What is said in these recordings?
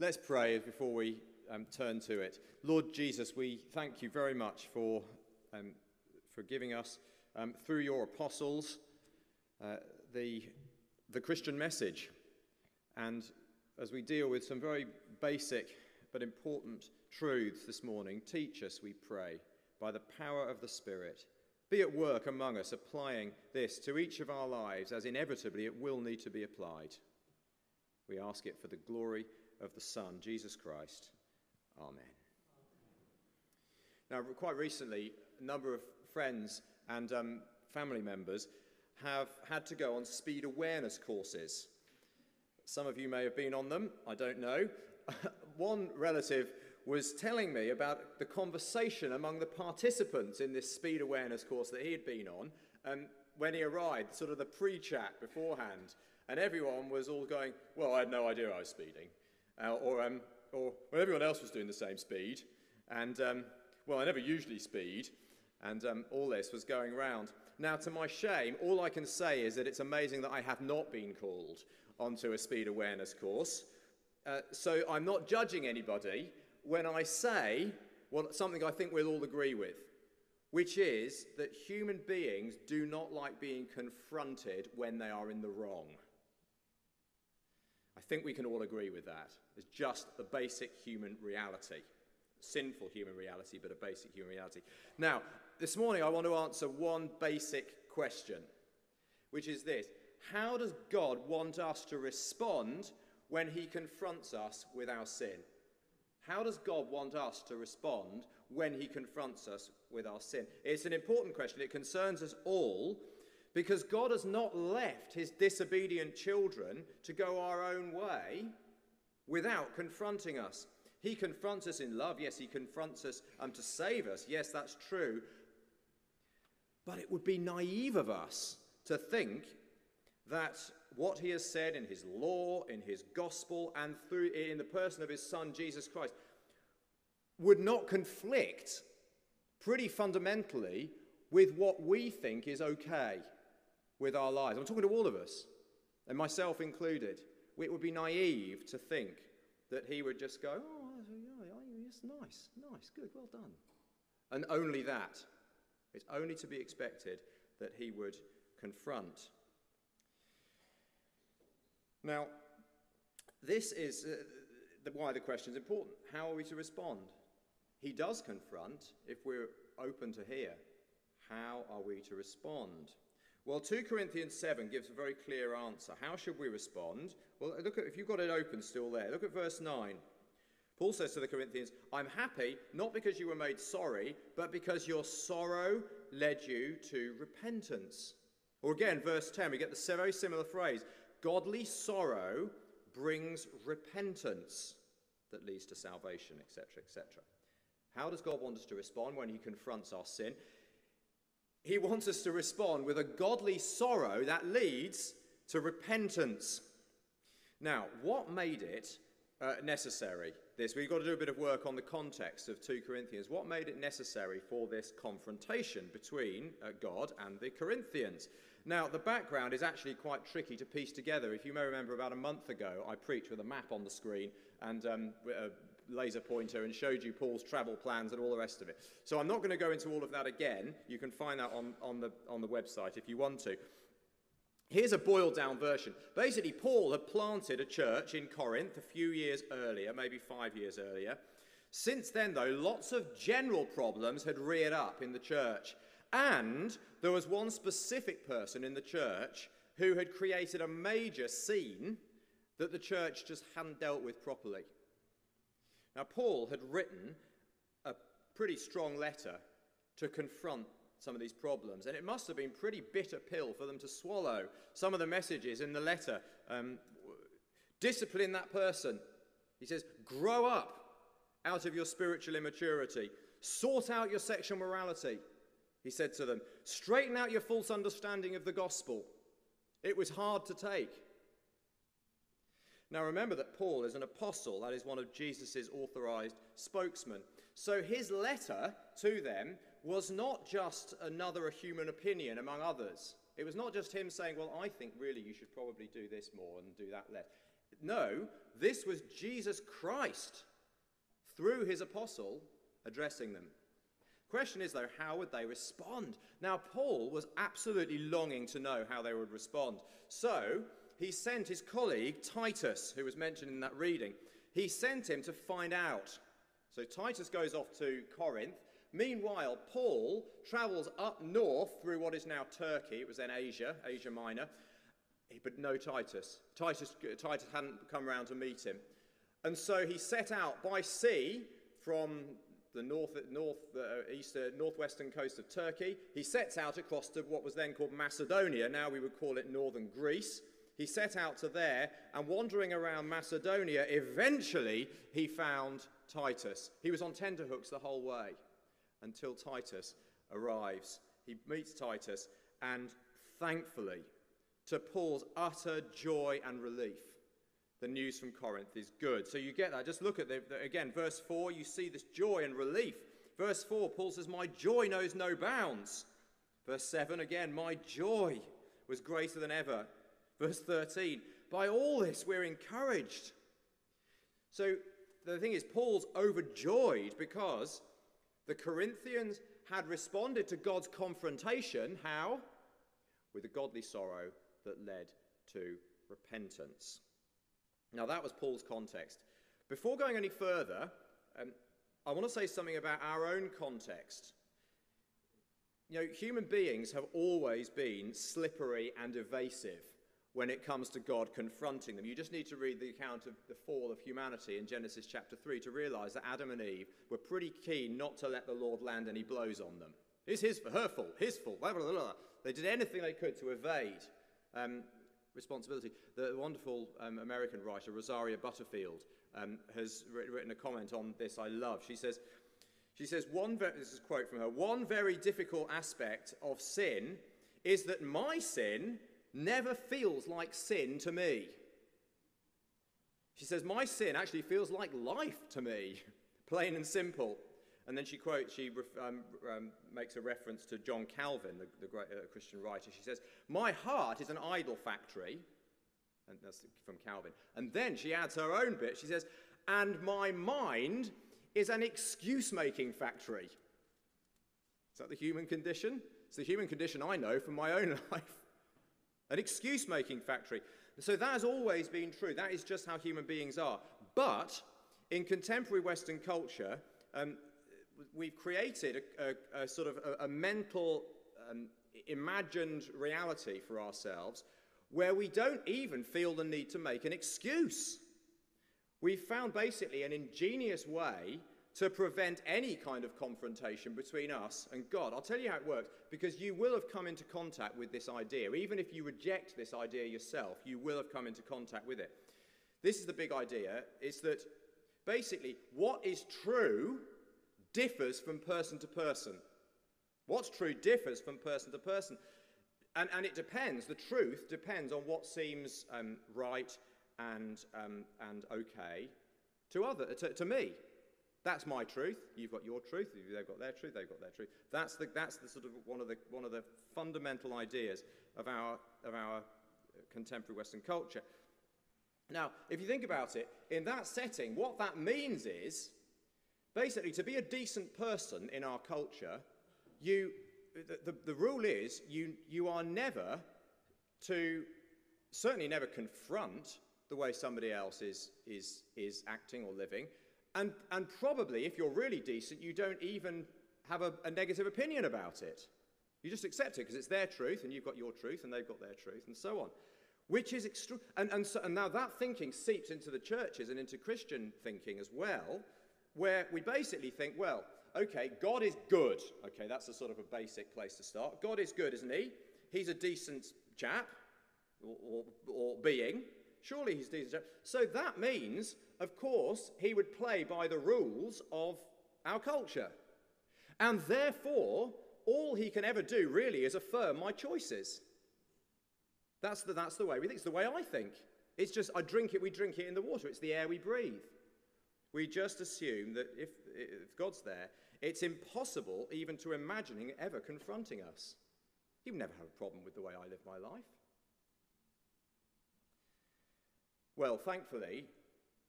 Let's pray before we um, turn to it. Lord Jesus, we thank you very much for, um, for giving us, um, through your apostles, uh, the, the Christian message. And as we deal with some very basic but important truths this morning, teach us, we pray, by the power of the Spirit. Be at work among us, applying this to each of our lives, as inevitably it will need to be applied. We ask it for the glory of the Son, Jesus Christ. Amen. Now, quite recently, a number of friends and um, family members have had to go on speed awareness courses. Some of you may have been on them, I don't know. One relative was telling me about the conversation among the participants in this speed awareness course that he had been on um, when he arrived, sort of the pre chat beforehand. And everyone was all going, Well, I had no idea I was speeding uh, or, um, or well, everyone else was doing the same speed, and um, well, I never usually speed, and um, all this was going around. Now, to my shame, all I can say is that it's amazing that I have not been called onto a speed awareness course. Uh, so I'm not judging anybody when I say well, something I think we'll all agree with, which is that human beings do not like being confronted when they are in the wrong. I think we can all agree with that. It's just the basic human reality. Sinful human reality, but a basic human reality. Now, this morning I want to answer one basic question, which is this How does God want us to respond when He confronts us with our sin? How does God want us to respond when He confronts us with our sin? It's an important question. It concerns us all because God has not left his disobedient children to go our own way without confronting us. He confronts us in love. Yes, he confronts us um, to save us. Yes, that's true. But it would be naive of us to think that what he has said in his law, in his gospel, and through in the person of his son Jesus Christ would not conflict pretty fundamentally with what we think is okay with our lives. I'm talking to all of us, and myself included. It would be naive to think that he would just go, Oh, yes, nice, nice, good, well done. And only that. It's only to be expected that he would confront. Now, this is uh, the, why the question is important. How are we to respond? He does confront if we're open to hear. How are we to respond? Well, 2 Corinthians 7 gives a very clear answer. How should we respond? Well, look at if you've got it open still there. Look at verse 9. Paul says to the Corinthians, I'm happy not because you were made sorry, but because your sorrow led you to repentance. Or again, verse 10, we get the very similar phrase Godly sorrow brings repentance that leads to salvation, etc., etc. How does God want us to respond when He confronts our sin? He wants us to respond with a godly sorrow that leads to repentance. Now, what made it uh, necessary? This, we've got to do a bit of work on the context of 2 Corinthians. What made it necessary for this confrontation between uh, God and the Corinthians? Now, the background is actually quite tricky to piece together. If you may remember, about a month ago, I preached with a map on the screen and um, uh, laser pointer and showed you Paul's travel plans and all the rest of it. So I'm not going to go into all of that again. You can find that on, on, the, on the website if you want to. Here's a boiled down version. Basically, Paul had planted a church in Corinth a few years earlier, maybe five years earlier. Since then, though, lots of general problems had reared up in the church. And there was one specific person in the church who had created a major scene that the church just hadn't dealt with properly. Now, Paul had written a pretty strong letter to confront some of these problems, and it must have been pretty bitter pill for them to swallow. Some of the messages in the letter um, discipline that person. He says, grow up out of your spiritual immaturity, sort out your sexual morality. He said to them, straighten out your false understanding of the gospel. It was hard to take. Now remember that Paul is an apostle, that is one of Jesus' authorized spokesmen. So his letter to them was not just another human opinion among others. It was not just him saying, Well, I think really you should probably do this more and do that less. No, this was Jesus Christ through his apostle addressing them. Question is, though, how would they respond? Now, Paul was absolutely longing to know how they would respond. So, he sent his colleague Titus, who was mentioned in that reading, he sent him to find out. So, Titus goes off to Corinth. Meanwhile, Paul travels up north through what is now Turkey. It was then Asia, Asia Minor. But no Titus. Titus, Titus hadn't come around to meet him. And so he set out by sea from the north, north, uh, uh, northwestern coast of Turkey. He sets out across to what was then called Macedonia. Now we would call it northern Greece. He set out to there, and wandering around Macedonia, eventually he found Titus. He was on tenterhooks the whole way until Titus arrives. He meets Titus, and thankfully, to Paul's utter joy and relief, the news from Corinth is good. So you get that. Just look at the, the, again, verse 4, you see this joy and relief. Verse 4, Paul says, My joy knows no bounds. Verse 7, again, My joy was greater than ever. Verse 13, By all this we're encouraged. So the thing is, Paul's overjoyed because the Corinthians had responded to God's confrontation. How? With a godly sorrow that led to repentance. Now, that was Paul's context. Before going any further, um, I want to say something about our own context. You know, human beings have always been slippery and evasive when it comes to God confronting them. You just need to read the account of the fall of humanity in Genesis chapter 3 to realize that Adam and Eve were pretty keen not to let the Lord land any blows on them. It's his, for her fault, his fault. Blah, blah, blah. They did anything they could to evade um, responsibility. The wonderful um, American writer, Rosaria Butterfield, um, has written a comment on this I love. She says, she says one ve- this is a quote from her, one very difficult aspect of sin is that my sin never feels like sin to me. She says, My sin actually feels like life to me, plain and simple. And then she quotes, she um, um, makes a reference to John Calvin, the, the great uh, Christian writer. She says, My heart is an idol factory. And that's from Calvin. And then she adds her own bit. She says, And my mind is an excuse making factory. Is that the human condition? It's the human condition I know from my own life. An excuse making factory. So that has always been true. That is just how human beings are. But in contemporary Western culture, um, we've created a, a, a sort of a, a mental, um, imagined reality for ourselves where we don't even feel the need to make an excuse. We've found basically an ingenious way to prevent any kind of confrontation between us and God. I'll tell you how it works because you will have come into contact with this idea. Even if you reject this idea yourself, you will have come into contact with it. This is the big idea is that basically what is true differs from person to person. What's true differs from person to person. And, and it depends, the truth depends on what seems um, right and, um, and okay to, other, to, to me. That's my truth. You've got your truth. They've got their truth. They've got their truth. That's the, that's the sort of one of the, one of the fundamental ideas of our, of our contemporary Western culture. Now, if you think about it, in that setting, what that means is basically to be a decent person in our culture, you, the, the, the rule is you, you are never to, certainly never confront the way somebody else is, is, is acting or living. And, and probably, if you're really decent, you don't even have a, a negative opinion about it. You just accept it because it's their truth, and you've got your truth, and they've got their truth, and so on. Which is extra. And, and, so, and now that thinking seeps into the churches and into Christian thinking as well, where we basically think, well, okay, God is good. Okay, that's a sort of a basic place to start. God is good, isn't he? He's a decent chap or, or, or being. Surely he's decent chap. So that means, of course, he would play by the rules of our culture. And therefore, all he can ever do really is affirm my choices. That's the, that's the way we think. It's the way I think. It's just, I drink it, we drink it in the water. It's the air we breathe. We just assume that if, if God's there, it's impossible even to imagine him ever confronting us. He would never have a problem with the way I live my life. Well, thankfully,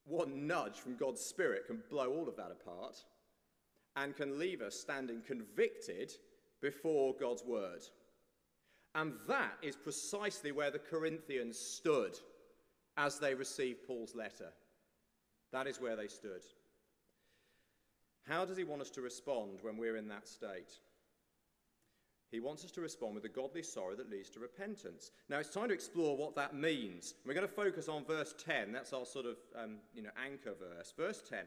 one nudge from God's Spirit can blow all of that apart and can leave us standing convicted before God's Word. And that is precisely where the Corinthians stood as they received Paul's letter. That is where they stood. How does he want us to respond when we're in that state? He wants us to respond with a godly sorrow that leads to repentance. Now, it's time to explore what that means. We're going to focus on verse 10. That's our sort of um, you know, anchor verse. Verse 10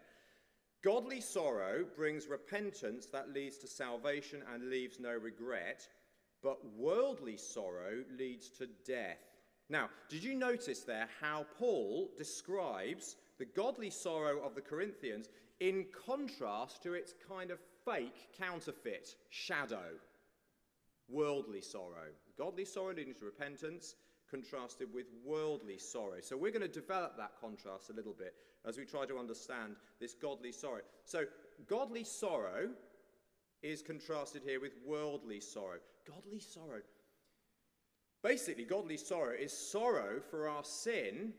Godly sorrow brings repentance that leads to salvation and leaves no regret, but worldly sorrow leads to death. Now, did you notice there how Paul describes the godly sorrow of the Corinthians in contrast to its kind of fake, counterfeit shadow? Worldly sorrow. Godly sorrow leading to repentance, contrasted with worldly sorrow. So we're going to develop that contrast a little bit as we try to understand this godly sorrow. So, godly sorrow is contrasted here with worldly sorrow. Godly sorrow. Basically, godly sorrow is sorrow for our sin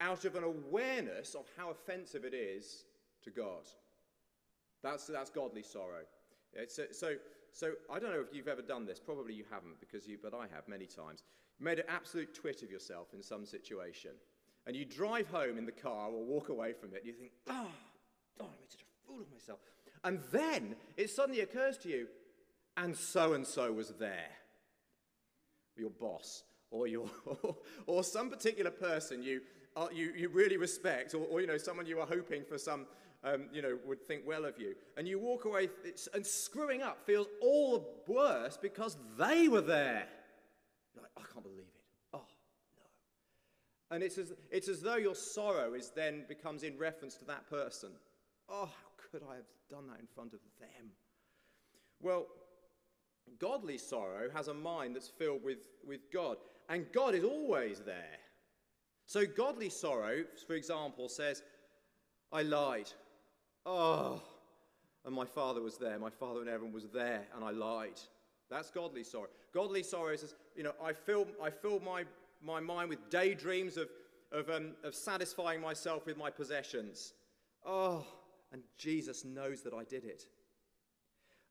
out of an awareness of how offensive it is to God. That's, that's godly sorrow. So, so, so I don't know if you've ever done this. Probably you haven't, because you, but I have many times. made an absolute twit of yourself in some situation, and you drive home in the car or walk away from it, and you think, oh, oh, I made such a fool of myself. And then it suddenly occurs to you, and so and so was there. Your boss, or, your, or some particular person you, uh, you, you really respect, or, or, you know, someone you are hoping for some, um, you know, would think well of you. And you walk away, and screwing up feels all the worse because they were there. You're like, I can't believe it. Oh, no. And it's as, it's as though your sorrow is then becomes in reference to that person. Oh, how could I have done that in front of them? Well, godly sorrow has a mind that's filled with, with God, and God is always there. So, godly sorrow, for example, says, I lied. Oh, and my father was there. My father in heaven was there, and I lied. That's godly sorrow. Godly sorrow says, you know, I fill, I fill my, my mind with daydreams of, of, um, of satisfying myself with my possessions. Oh, and Jesus knows that I did it.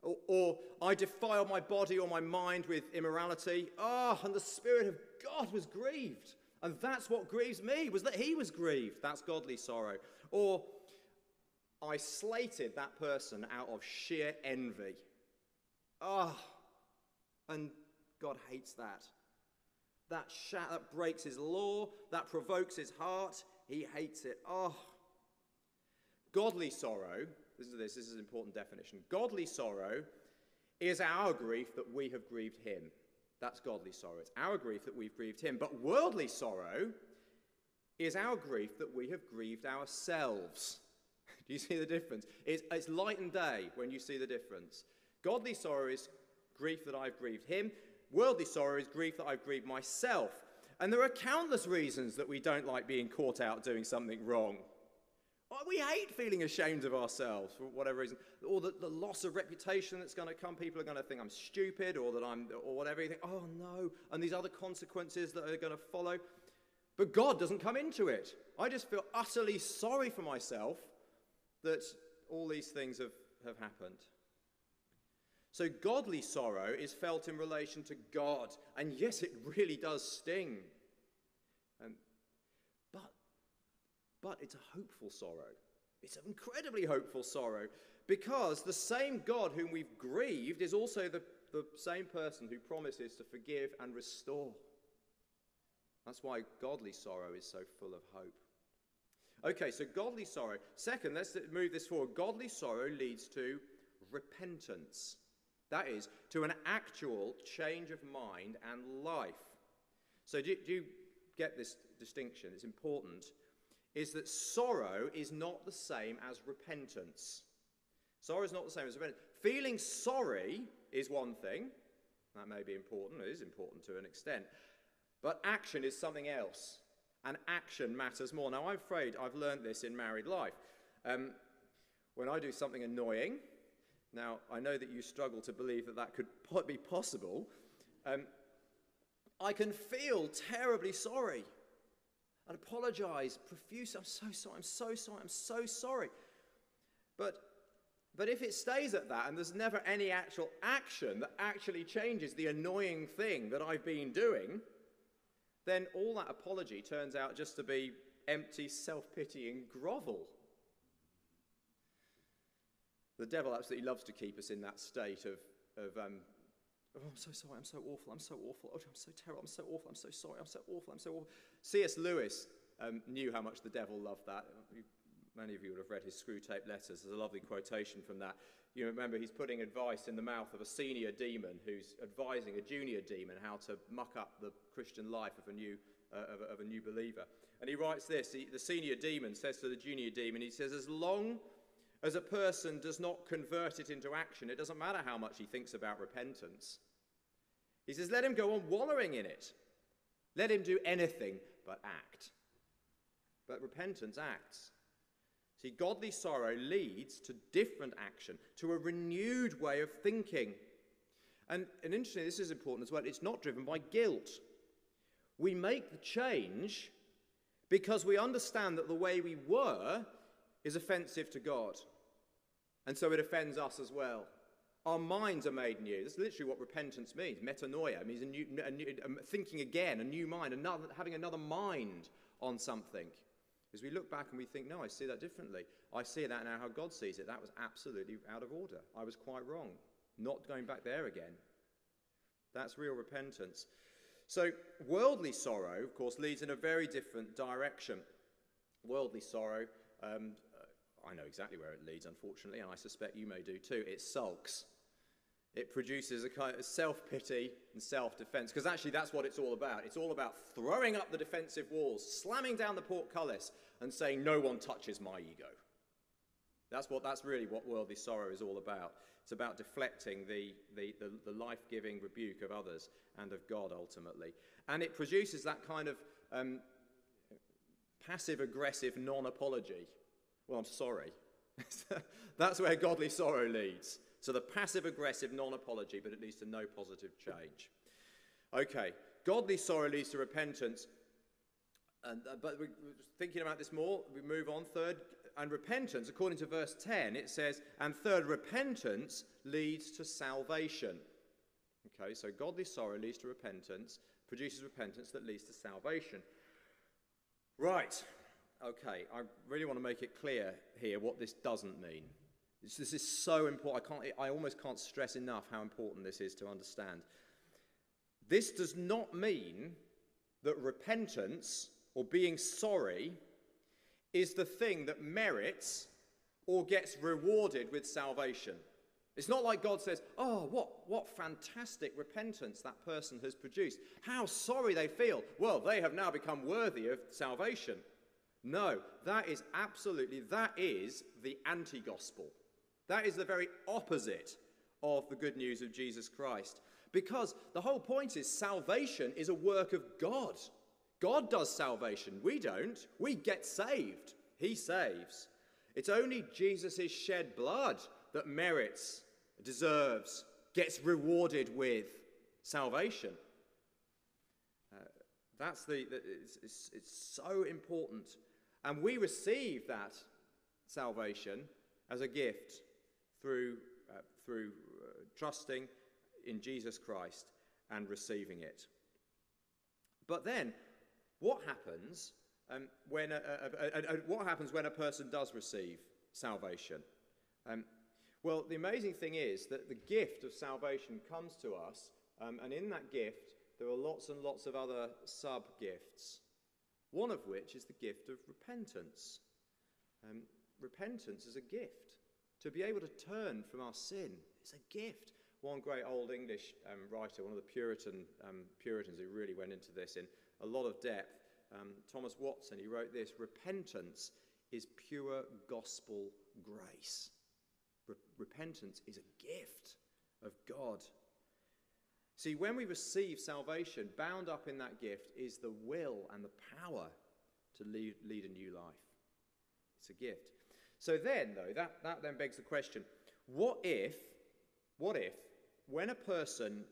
Or, or, I defile my body or my mind with immorality. Oh, and the Spirit of God was grieved. And that's what grieves me, was that he was grieved. That's godly sorrow. Or I slated that person out of sheer envy. Ah, oh, and God hates that. That, sh- that breaks his law, that provokes his heart. He hates it. Oh, Godly sorrow, this is this, this is an important definition. Godly sorrow is our grief that we have grieved him. That's godly sorrow. It's our grief that we've grieved him. But worldly sorrow is our grief that we have grieved ourselves. Do you see the difference? It's, it's light and day when you see the difference. Godly sorrow is grief that I've grieved him. Worldly sorrow is grief that I've grieved myself. And there are countless reasons that we don't like being caught out doing something wrong. Oh, we hate feeling ashamed of ourselves for whatever reason, or the, the loss of reputation that's going to come. People are going to think I'm stupid, or that I'm, or whatever. You think, oh no, and these other consequences that are going to follow. But God doesn't come into it. I just feel utterly sorry for myself that all these things have, have happened. So, godly sorrow is felt in relation to God. And yes, it really does sting. Um, but it's a hopeful sorrow. It's an incredibly hopeful sorrow because the same God whom we've grieved is also the, the same person who promises to forgive and restore. That's why godly sorrow is so full of hope. Okay, so godly sorrow. Second, let's move this forward. Godly sorrow leads to repentance. That is, to an actual change of mind and life. So, do, do you get this distinction? It's important is that sorrow is not the same as repentance. Sorrow is not the same as repentance. Feeling sorry is one thing. That may be important. It is important to an extent. But action is something else. And action matters more. Now, I'm afraid I've learned this in married life. Um, when I do something annoying, now I know that you struggle to believe that that could be possible, um, I can feel terribly sorry. and apologize profusely. I'm so sorry, I'm so sorry, I'm so sorry. But, but if it stays at that and there's never any actual action that actually changes the annoying thing that I've been doing, then all that apology turns out just to be empty self pitying grovel. The devil absolutely loves to keep us in that state of, of um, oh, I'm so sorry, I'm so awful, I'm so awful, oh, I'm so terrible, I'm so awful, I'm so sorry, I'm so awful, I'm so awful. C.S. Lewis um, knew how much the devil loved that. Many of you would have read his Screwtape Letters. There's a lovely quotation from that. You remember he's putting advice in the mouth of a senior demon who's advising a junior demon how to muck up the Christian life of a new, uh, of, of, a, new believer. And he writes this he, the senior demon says to the junior demon, he says, As long as a person does not convert it into action, it doesn't matter how much he thinks about repentance. He says, let him go on wallowing in it. Let him do anything but act. But repentance acts. See, godly sorrow leads to different action, to a renewed way of thinking. And, and interestingly, this is important as well, it's not driven by guilt. We make the change because we understand that the way we were is offensive to God. And so it offends us as well. Our minds are made new. That's literally what repentance means. Metanoia means a new, a new, thinking again, a new mind, another, having another mind on something. As we look back and we think, no, I see that differently. I see that now how God sees it. That was absolutely out of order. I was quite wrong. Not going back there again. That's real repentance. So, worldly sorrow, of course, leads in a very different direction. Worldly sorrow, um, I know exactly where it leads, unfortunately, and I suspect you may do too. It sulks. It produces a kind of self pity and self defense, because actually that's what it's all about. It's all about throwing up the defensive walls, slamming down the portcullis, and saying, No one touches my ego. That's, what, that's really what worldly sorrow is all about. It's about deflecting the, the, the, the life giving rebuke of others and of God ultimately. And it produces that kind of um, passive aggressive non apology. Well, I'm sorry. that's where godly sorrow leads. So the passive aggressive non apology, but it leads to no positive change. Okay, godly sorrow leads to repentance. And, uh, but we're thinking about this more. We move on. Third, and repentance, according to verse 10, it says, and third, repentance leads to salvation. Okay, so godly sorrow leads to repentance, produces repentance that leads to salvation. Right, okay, I really want to make it clear here what this doesn't mean. This is so important. I, can't, I almost can't stress enough how important this is to understand. This does not mean that repentance or being sorry is the thing that merits or gets rewarded with salvation. It's not like God says, Oh, what, what fantastic repentance that person has produced. How sorry they feel. Well, they have now become worthy of salvation. No, that is absolutely, that is the anti gospel. That is the very opposite of the good news of Jesus Christ. Because the whole point is salvation is a work of God. God does salvation. We don't. We get saved. He saves. It's only Jesus' shed blood that merits, deserves, gets rewarded with salvation. Uh, that's the, the it's, it's, it's so important. And we receive that salvation as a gift through, uh, through uh, trusting in Jesus Christ and receiving it. But then, what happens um, when a, a, a, what happens when a person does receive salvation? Um, well, the amazing thing is that the gift of salvation comes to us, um, and in that gift, there are lots and lots of other sub gifts. One of which is the gift of repentance. Um, repentance is a gift. To be able to turn from our sin is a gift. One great old English um, writer, one of the Puritan um, Puritans who really went into this in a lot of depth, um, Thomas Watson, he wrote this Repentance is pure gospel grace. Re- repentance is a gift of God. See, when we receive salvation, bound up in that gift is the will and the power to lead, lead a new life. It's a gift. So then, though, that, that then begs the question what if, what if, when a person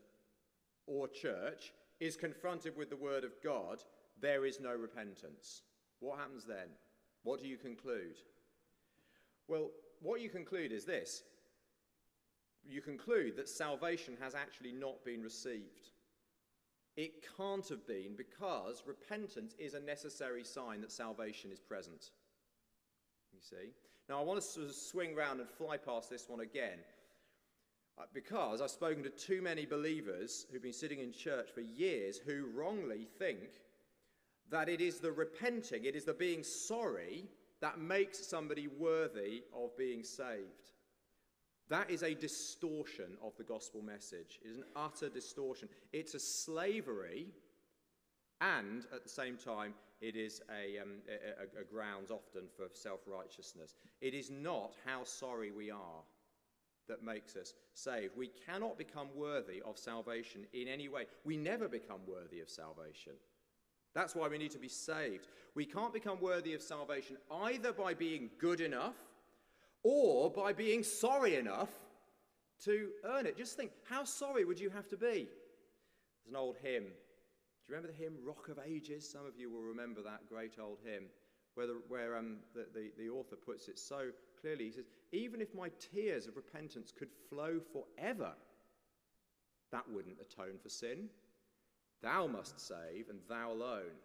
or church is confronted with the word of God, there is no repentance? what happens then? What do you conclude? Well, what you conclude is this you conclude that salvation has actually not been received. It can't have been because repentance is a necessary sign that salvation is present. You see? Now, I want to sort of swing round and fly past this one again uh, because I've spoken to too many believers who've been sitting in church for years who wrongly think that it is the repenting, it is the being sorry that makes somebody worthy of being saved. That is a distortion of the gospel message. It is an utter distortion. It's a slavery, and at the same time, it is a, um, a, a, grounds often for self righteousness. It is not how sorry we are that makes us saved. We cannot become worthy of salvation in any way. We never become worthy of salvation. That's why we need to be saved. We can't become worthy of salvation either by being good enough or by being sorry enough to earn it. Just think, how sorry would you have to be? There's an old hymn. Do you remember the hymn Rock of Ages? Some of you will remember that great old hymn where, the, where um, the, the, the author puts it so clearly. He says, Even if my tears of repentance could flow forever, that wouldn't atone for sin. Thou must save, and thou alone.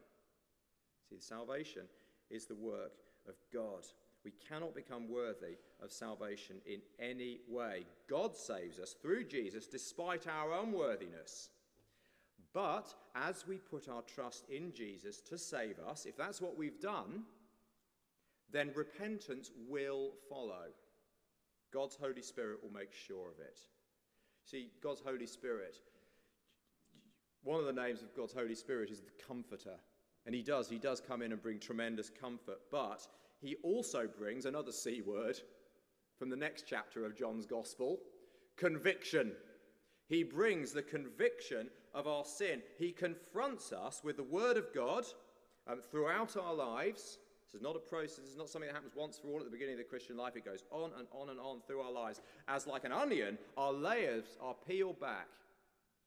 See, salvation is the work of God. We cannot become worthy of salvation in any way. God saves us through Jesus despite our unworthiness. But as we put our trust in Jesus to save us, if that's what we've done, then repentance will follow. God's Holy Spirit will make sure of it. See, God's Holy Spirit, one of the names of God's Holy Spirit is the Comforter. And he does, he does come in and bring tremendous comfort. But he also brings another C word from the next chapter of John's Gospel conviction. He brings the conviction of our sin. He confronts us with the Word of God um, throughout our lives. This is not a process, this is not something that happens once for all at the beginning of the Christian life. It goes on and on and on through our lives. As like an onion, our layers are peeled back,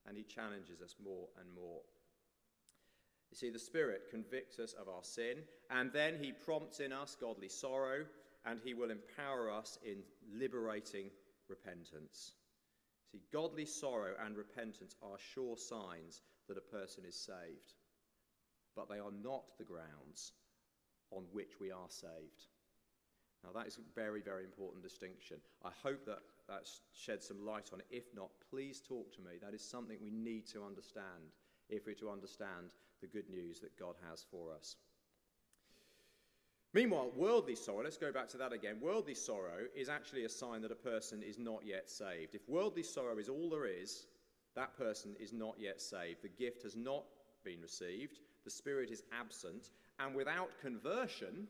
and He challenges us more and more. You see, the Spirit convicts us of our sin, and then He prompts in us godly sorrow, and He will empower us in liberating repentance. See, godly sorrow and repentance are sure signs that a person is saved, but they are not the grounds on which we are saved. Now, that is a very, very important distinction. I hope that that sheds some light on it. If not, please talk to me. That is something we need to understand if we're to understand the good news that God has for us. Meanwhile, worldly sorrow, let's go back to that again. Worldly sorrow is actually a sign that a person is not yet saved. If worldly sorrow is all there is, that person is not yet saved. The gift has not been received, the Spirit is absent, and without conversion,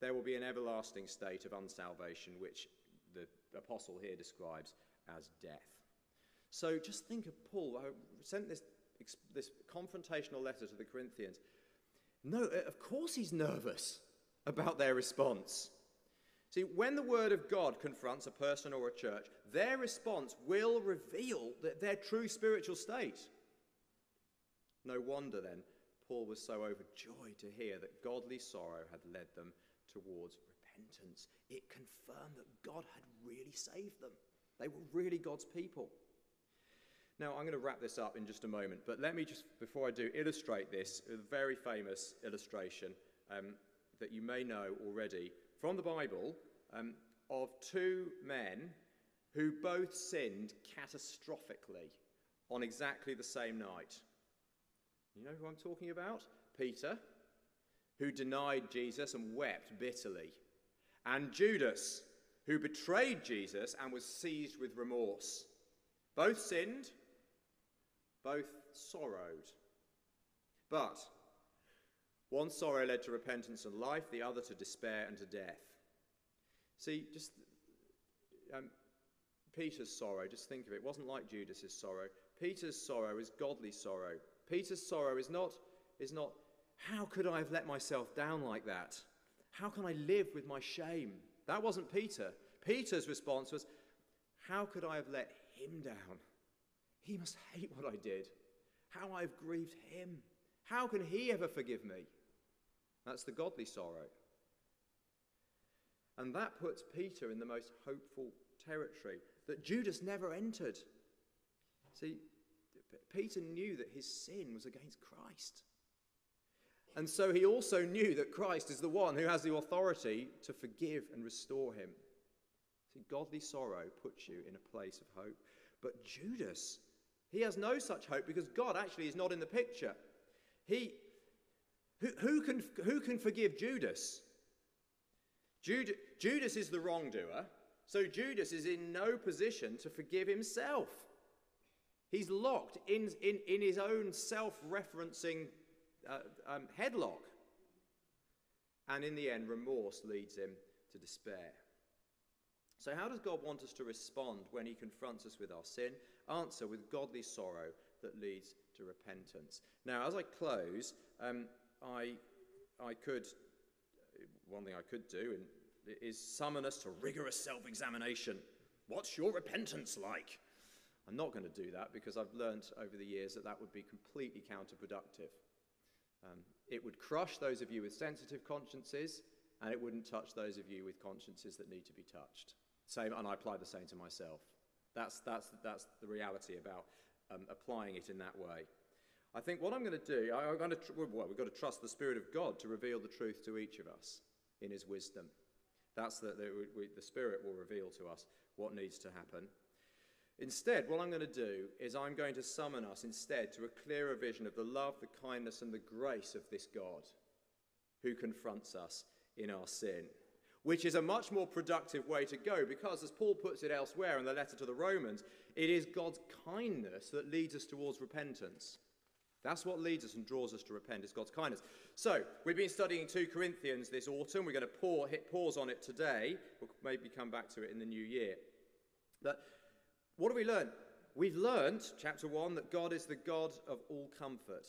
there will be an everlasting state of unsalvation, which the apostle here describes as death. So just think of Paul. I sent this this confrontational letter to the Corinthians. No, uh, of course he's nervous about their response. See, when the Word of God confronts a person or a church, their response will reveal their true spiritual state. No wonder then Paul was so overjoyed to hear that godly sorrow had led them towards repentance. It confirmed that God had really saved them, they were really God's people. Now, I'm going to wrap this up in just a moment, but let me just, before I do, illustrate this with a very famous illustration um, that you may know already from the Bible um, of two men who both sinned catastrophically on exactly the same night. You know who I'm talking about? Peter, who denied Jesus and wept bitterly, and Judas, who betrayed Jesus and was seized with remorse. Both sinned, both sorrowed. But one sorrow led to repentance and life, the other to despair and to death. See, just um, Peter's sorrow, just think of it, it wasn't like Judas's sorrow. Peter's sorrow is godly sorrow. Peter's sorrow is not, is not, how could I have let myself down like that? How can I live with my shame? That wasn't Peter. Peter's response was, how could I have let him down? He must hate what I did, how I've grieved him. How can he ever forgive me? That's the godly sorrow. And that puts Peter in the most hopeful territory that Judas never entered. See, Peter knew that his sin was against Christ. And so he also knew that Christ is the one who has the authority to forgive and restore him. See, godly sorrow puts you in a place of hope. But Judas, he has no such hope because God actually is not in the picture. He, who, who, can, who can forgive Judas? Jude, Judas is the wrongdoer, so Judas is in no position to forgive himself. He's locked in, in, in his own self referencing uh, um, headlock. And in the end, remorse leads him to despair. So, how does God want us to respond when He confronts us with our sin? Answer with godly sorrow that leads to repentance. Now, as I close, um, I, I could, one thing I could do is summon us to rigorous self examination. What's your repentance like? I'm not going to do that because I've learned over the years that that would be completely counterproductive. Um, it would crush those of you with sensitive consciences, and it wouldn't touch those of you with consciences that need to be touched. Same, and I apply the same to myself. That's, that's, that's the reality about um, applying it in that way. I think what I'm going to do, I, am going to, well, we've got to trust the Spirit of God to reveal the truth to each of us in His wisdom. That's the, the, we, the Spirit will reveal to us what needs to happen. Instead, what I'm going to do is I'm going to summon us instead to a clearer vision of the love, the kindness, and the grace of this God who confronts us in our sin which is a much more productive way to go because, as Paul puts it elsewhere in the letter to the Romans, it is God's kindness that leads us towards repentance. That's what leads us and draws us to repent, is God's kindness. So, we've been studying 2 Corinthians this autumn. We're going to pour, hit pause on it today. We'll maybe come back to it in the new year. But what have we learned? We've learned, chapter 1, that God is the God of all comfort.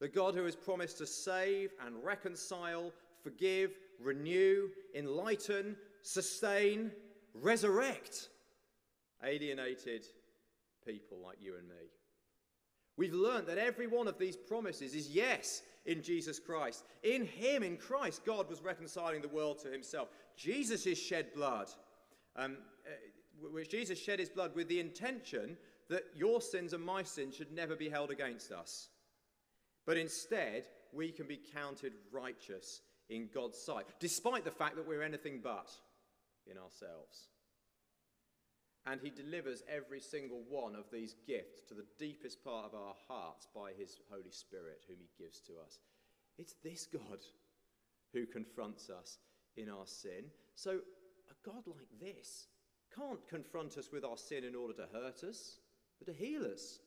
The God who has promised to save and reconcile, forgive, renew, enlighten, sustain, resurrect alienated people like you and me. We've learned that every one of these promises is yes in Jesus Christ. In Him, in Christ, God was reconciling the world to Himself. Jesus' shed blood, um, uh, which Jesus shed His blood with the intention that your sins and my sins should never be held against us. But instead, we can be counted righteous in God's sight, despite the fact that we're anything but in ourselves. And He delivers every single one of these gifts to the deepest part of our hearts by His Holy Spirit, whom He gives to us. It's this God who confronts us in our sin. So, a God like this can't confront us with our sin in order to hurt us, but to heal us.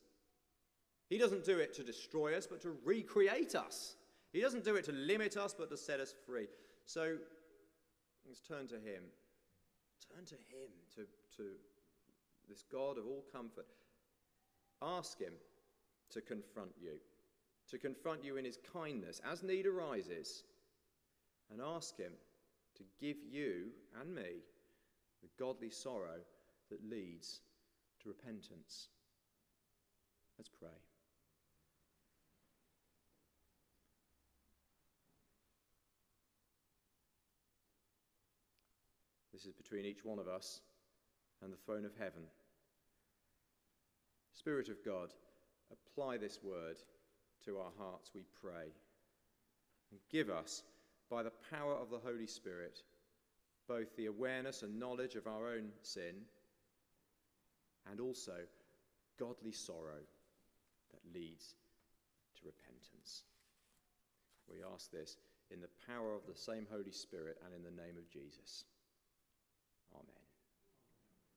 He doesn't do it to destroy us, but to recreate us. He doesn't do it to limit us, but to set us free. So let's turn to Him. Turn to Him, to, to this God of all comfort. Ask Him to confront you, to confront you in His kindness as need arises, and ask Him to give you and me the godly sorrow that leads to repentance. Let's pray. This is between each one of us and the throne of heaven. Spirit of God, apply this word to our hearts, we pray. And give us, by the power of the Holy Spirit, both the awareness and knowledge of our own sin and also godly sorrow that leads to repentance. We ask this in the power of the same Holy Spirit and in the name of Jesus.